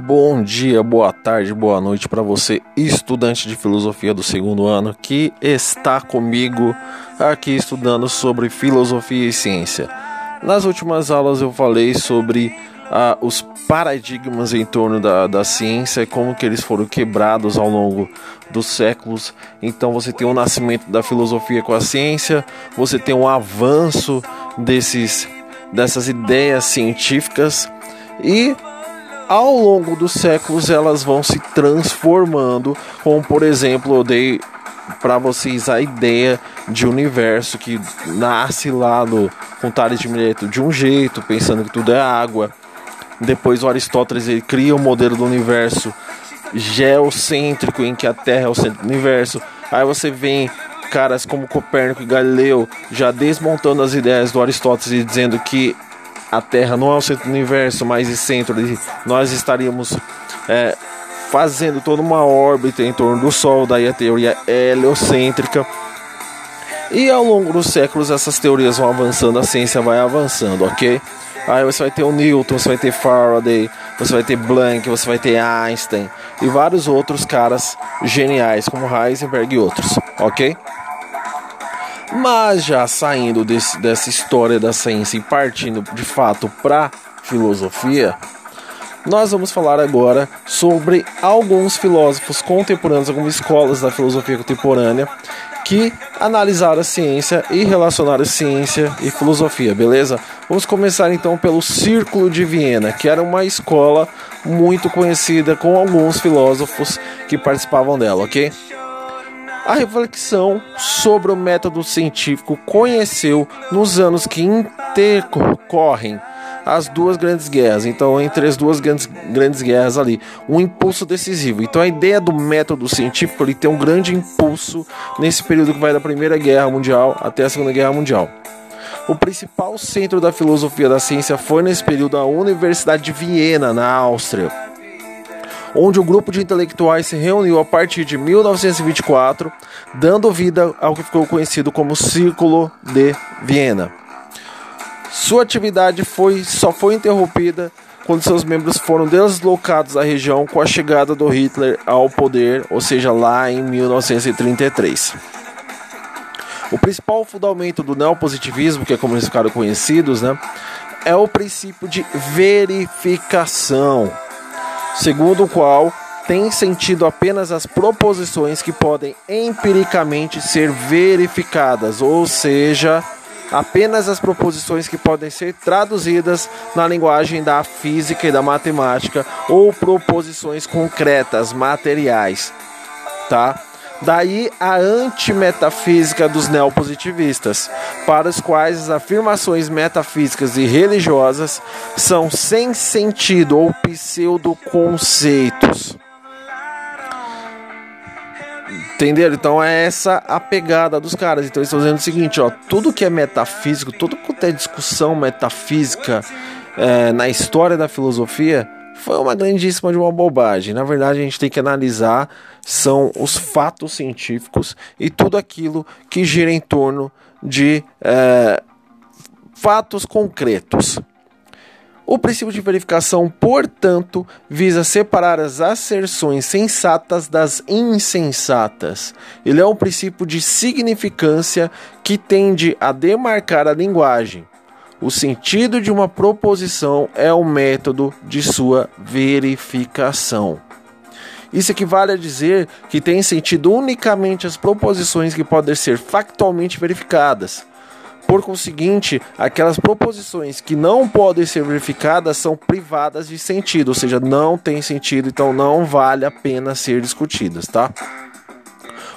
Bom dia, boa tarde, boa noite para você, estudante de filosofia do segundo ano que está comigo aqui estudando sobre filosofia e ciência. Nas últimas aulas eu falei sobre ah, os paradigmas em torno da, da ciência e como que eles foram quebrados ao longo dos séculos. Então você tem o nascimento da filosofia com a ciência, você tem um avanço desses, dessas ideias científicas e ao longo dos séculos elas vão se transformando, como por exemplo, eu dei para vocês a ideia de universo que nasce lá no com Tales de Mileto de um jeito, pensando que tudo é água. Depois o Aristóteles ele cria o um modelo do universo geocêntrico em que a Terra é o centro do universo. Aí você vem caras como Copérnico e Galileu já desmontando as ideias do Aristóteles e dizendo que a Terra não é o centro do universo, mas o centro, nós estaríamos é, fazendo toda uma órbita em torno do Sol, daí a teoria heliocêntrica. E ao longo dos séculos essas teorias vão avançando, a ciência vai avançando, ok? Aí você vai ter o Newton, você vai ter Faraday, você vai ter Planck, você vai ter Einstein e vários outros caras geniais como Heisenberg e outros, ok? Mas já saindo desse, dessa história da ciência e partindo de fato para filosofia, nós vamos falar agora sobre alguns filósofos contemporâneos, algumas escolas da filosofia contemporânea que analisaram a ciência e relacionaram ciência e filosofia, beleza? Vamos começar então pelo Círculo de Viena, que era uma escola muito conhecida com alguns filósofos que participavam dela, ok? A reflexão sobre o método científico conheceu nos anos que intercorrem as duas grandes guerras. Então, entre as duas grandes, grandes guerras ali, um impulso decisivo. Então, a ideia do método científico ele tem um grande impulso nesse período que vai da Primeira Guerra Mundial até a Segunda Guerra Mundial. O principal centro da filosofia da ciência foi nesse período a Universidade de Viena, na Áustria onde o grupo de intelectuais se reuniu a partir de 1924, dando vida ao que ficou conhecido como Círculo de Viena. Sua atividade foi, só foi interrompida quando seus membros foram deslocados à região com a chegada do Hitler ao poder, ou seja, lá em 1933. O principal fundamento do neopositivismo, que é como eles ficaram conhecidos, né, é o princípio de verificação segundo o qual tem sentido apenas as proposições que podem empiricamente ser verificadas, ou seja, apenas as proposições que podem ser traduzidas na linguagem da física e da matemática ou proposições concretas, materiais, tá? Daí a antimetafísica dos neopositivistas, para os quais as afirmações metafísicas e religiosas são sem sentido ou pseudoconceitos. Entenderam? Então é essa a pegada dos caras. Então eles estão dizendo o seguinte, ó, tudo que é metafísico, tudo que é discussão metafísica é, na história da filosofia foi uma grandíssima de uma bobagem. Na verdade, a gente tem que analisar são os fatos científicos e tudo aquilo que gira em torno de é, fatos concretos. O princípio de verificação, portanto, visa separar as asserções sensatas das insensatas. Ele é um princípio de significância que tende a demarcar a linguagem. O sentido de uma proposição é o método de sua verificação. Isso equivale a dizer que tem sentido unicamente as proposições que podem ser factualmente verificadas. Por conseguinte, aquelas proposições que não podem ser verificadas são privadas de sentido, ou seja, não tem sentido, então não vale a pena ser discutidas, tá?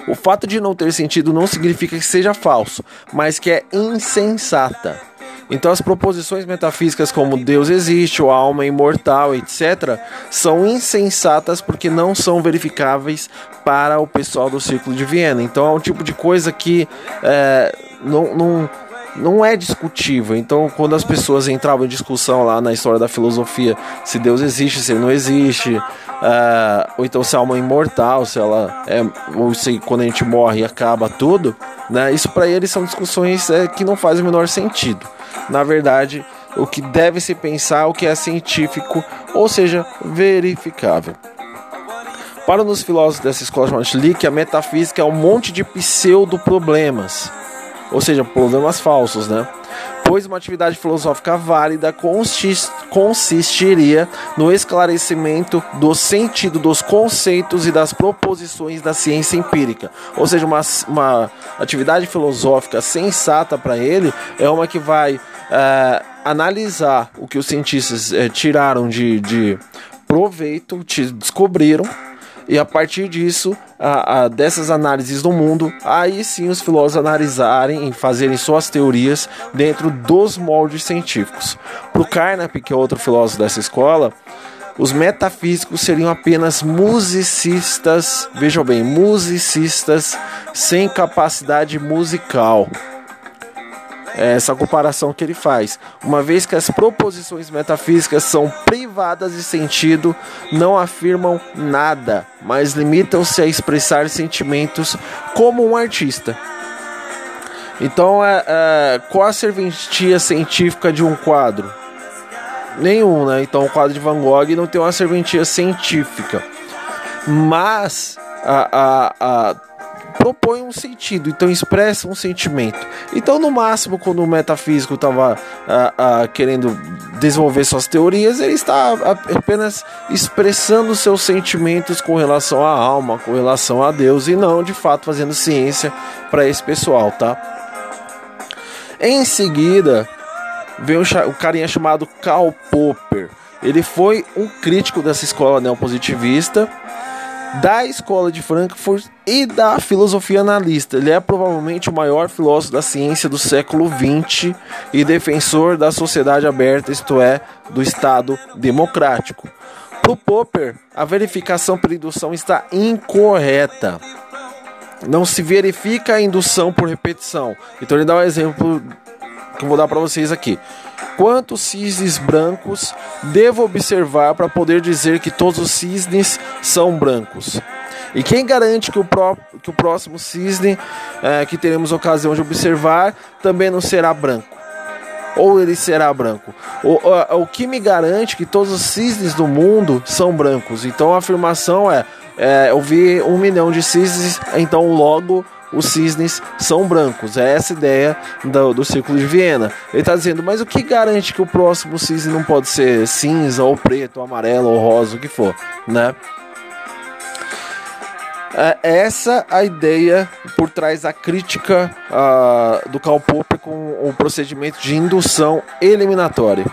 O fato de não ter sentido não significa que seja falso, mas que é insensata. Então, as proposições metafísicas como Deus existe, ou alma imortal, etc., são insensatas porque não são verificáveis para o pessoal do Círculo de Viena. Então, é um tipo de coisa que é, não, não, não é discutível. Então, quando as pessoas entravam em discussão lá na história da filosofia, se Deus existe, se ele não existe, uh, ou então se a alma é imortal, se ela é, ou se quando a gente morre acaba tudo, né? Isso para eles são discussões é, que não fazem o menor sentido. Na verdade, o que deve se pensar, o que é científico, ou seja, verificável. Para os filósofos dessa escola chamada Schlick, a metafísica é um monte de pseudo-problemas, ou seja, problemas falsos, né? Pois uma atividade filosófica válida consistiria no esclarecimento do sentido dos conceitos e das proposições da ciência empírica. Ou seja, uma, uma atividade filosófica sensata para ele é uma que vai é, analisar o que os cientistas é, tiraram de, de proveito, descobriram e a partir disso, a, a, dessas análises do mundo, aí sim os filósofos analisarem e fazerem suas teorias dentro dos moldes científicos. Para o Carnap, que é outro filósofo dessa escola, os metafísicos seriam apenas musicistas, vejam bem, musicistas sem capacidade musical essa comparação que ele faz. Uma vez que as proposições metafísicas são privadas de sentido, não afirmam nada, mas limitam-se a expressar sentimentos como um artista. Então, é, é, qual a serventia científica de um quadro? Nenhum, né? Então, o quadro de Van Gogh não tem uma serventia científica. Mas a, a, a propõe um sentido, então expressa um sentimento. Então, no máximo, quando o metafísico estava querendo desenvolver suas teorias, ele está apenas expressando seus sentimentos com relação à alma, com relação a Deus, e não de fato fazendo ciência para esse pessoal, tá? Em seguida, vem o carinha chamado Karl Popper. Ele foi um crítico dessa escola neopositivista da escola de Frankfurt e da filosofia analista. Ele é provavelmente o maior filósofo da ciência do século XX e defensor da sociedade aberta, isto é, do Estado democrático. Para o Popper, a verificação pela indução está incorreta. Não se verifica a indução por repetição. Então ele dá um exemplo que eu vou dar para vocês aqui. Quantos cisnes brancos devo observar para poder dizer que todos os cisnes são brancos? E quem garante que o, pró que o próximo cisne é, que teremos ocasião de observar também não será branco? Ou ele será branco? O, o, o que me garante que todos os cisnes do mundo são brancos? Então a afirmação é, é eu vi um milhão de cisnes, então logo os cisnes são brancos. É essa ideia do, do Círculo de Viena. Ele está dizendo, mas o que garante que o próximo cisne não pode ser cinza, ou preto, ou amarelo, ou rosa, o que for, né? É essa a ideia por trás da crítica uh, do Karl Popper com o procedimento de indução eliminatória.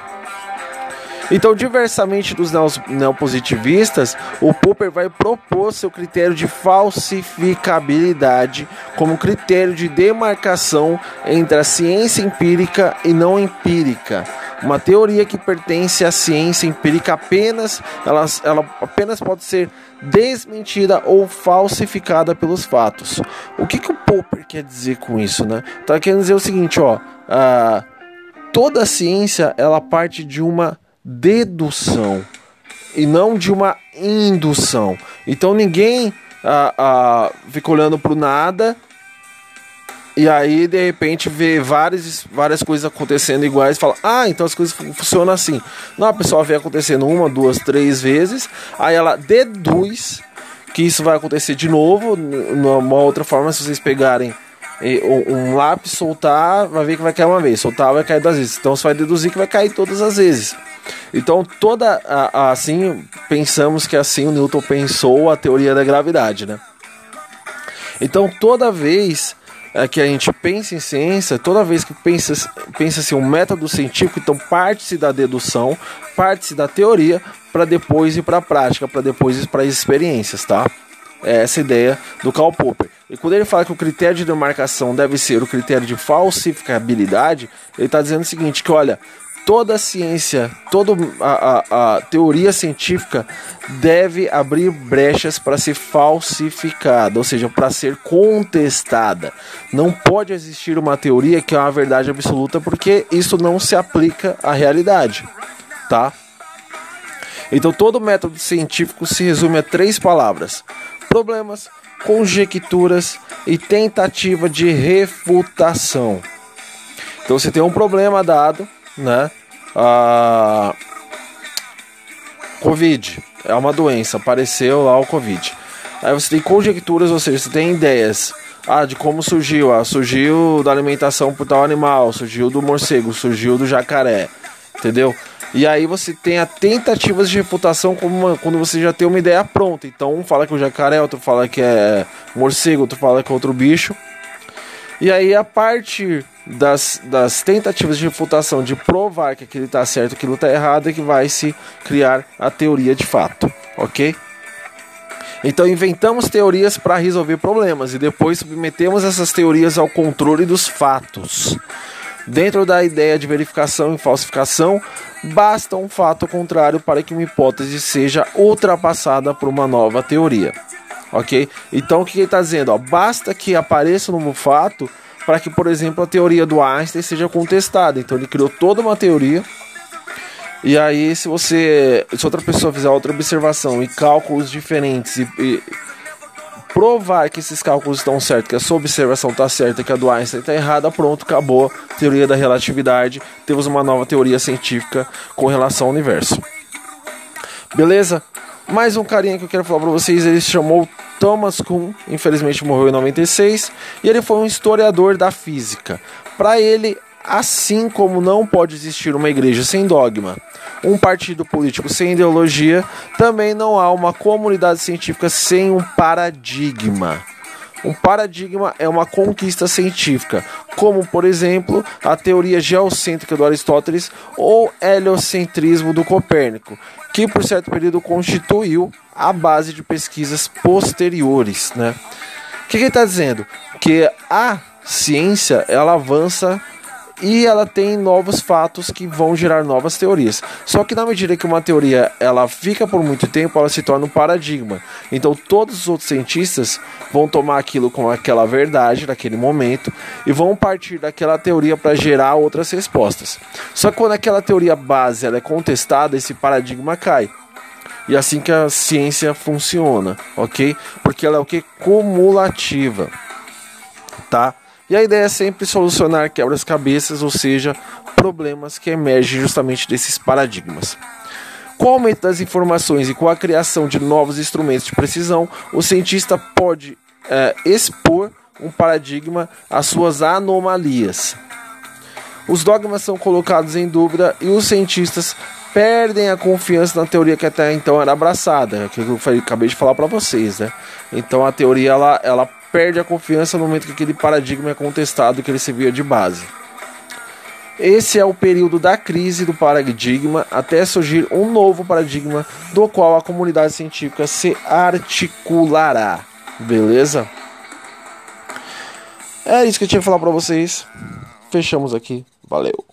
Então, diversamente dos neopositivistas, o Popper vai propor seu critério de falsificabilidade como critério de demarcação entre a ciência empírica e não empírica. Uma teoria que pertence à ciência empírica apenas, ela, ela apenas pode ser desmentida ou falsificada pelos fatos. O que, que o Popper quer dizer com isso, né? Tá querendo dizer o seguinte, ó, uh, toda ciência ela parte de uma dedução e não de uma indução. Então ninguém ah, ah, fica olhando para o nada e aí de repente vê várias, várias coisas acontecendo iguais e fala: Ah, então as coisas funcionam assim. Não, a pessoa vê acontecendo uma, duas, três vezes, aí ela deduz que isso vai acontecer de novo. Numa outra forma, se vocês pegarem um lápis, soltar, vai ver que vai cair uma vez, soltar vai cair duas vezes. Então você vai deduzir que vai cair todas as vezes. Então, toda assim, pensamos que assim o Newton pensou a teoria da gravidade, né? Então, toda vez é, que a gente pensa em ciência, toda vez que pensa, pensa-se um método científico, então parte-se da dedução, parte-se da teoria, para depois ir para a prática, para depois ir para as experiências, tá? É essa ideia do Karl Popper. E quando ele fala que o critério de demarcação deve ser o critério de falsificabilidade, ele está dizendo o seguinte: que olha, toda a ciência, toda a, a, a teoria científica deve abrir brechas para ser falsificada, ou seja, para ser contestada. Não pode existir uma teoria que é uma verdade absoluta, porque isso não se aplica à realidade, tá? Então todo método científico se resume a três palavras: problemas, conjecturas e tentativa de refutação. Então você tem um problema dado, né? a Covid. É uma doença, apareceu lá o Covid. Aí você tem conjecturas, ou seja, você tem ideias. Ah, de como surgiu. Ah, surgiu da alimentação por tal animal, surgiu do morcego, surgiu do jacaré. Entendeu? E aí você tem a tentativas de refutação uma, quando você já tem uma ideia pronta. Então um fala que o jacaré, outro fala que é morcego, outro fala que é outro bicho. E aí a partir das, das tentativas de refutação de provar que aquilo está certo, aquilo está errado, é que vai se criar a teoria de fato, ok? Então inventamos teorias para resolver problemas e depois submetemos essas teorias ao controle dos fatos. Dentro da ideia de verificação e falsificação, basta um fato contrário para que uma hipótese seja ultrapassada por uma nova teoria. Ok? Então o que ele está dizendo? Ó, basta que apareça um fato para que, por exemplo, a teoria do Einstein seja contestada. Então ele criou toda uma teoria. E aí, se você, se outra pessoa fizer outra observação e cálculos diferentes e, e provar que esses cálculos estão certos, que a sua observação está certa, que a do Einstein está errada, pronto, acabou. Teoria da relatividade, temos uma nova teoria científica com relação ao universo. Beleza? Mais um carinha que eu quero falar para vocês, ele se chamou Thomas Kuhn, infelizmente morreu em 96, e ele foi um historiador da física. Para ele, assim como não pode existir uma igreja sem dogma, um partido político sem ideologia, também não há uma comunidade científica sem um paradigma. Um paradigma é uma conquista científica, como por exemplo a teoria geocêntrica do Aristóteles ou heliocentrismo do Copérnico, que por certo período constituiu a base de pesquisas posteriores. Né? O que, ele está dizendo? Que a ciência ela avança e ela tem novos fatos que vão gerar novas teorias. Só que na medida que uma teoria ela fica por muito tempo, ela se torna um paradigma. Então todos os outros cientistas vão tomar aquilo como aquela verdade naquele momento e vão partir daquela teoria para gerar outras respostas. Só que quando aquela teoria base ela é contestada, esse paradigma cai. E é assim que a ciência funciona, ok? Porque ela é o que? Cumulativa, tá? E a ideia é sempre solucionar quebras-cabeças, ou seja, problemas que emergem justamente desses paradigmas. Com o aumento das informações e com a criação de novos instrumentos de precisão, o cientista pode é, expor um paradigma às suas anomalias. Os dogmas são colocados em dúvida e os cientistas perdem a confiança na teoria que até então era abraçada, que eu acabei de falar para vocês, né? Então a teoria ela, ela perde a confiança no momento que aquele paradigma é contestado que ele servia de base. Esse é o período da crise do paradigma até surgir um novo paradigma do qual a comunidade científica se articulará. Beleza? É isso que eu tinha que falar para vocês. Fechamos aqui. Valeu.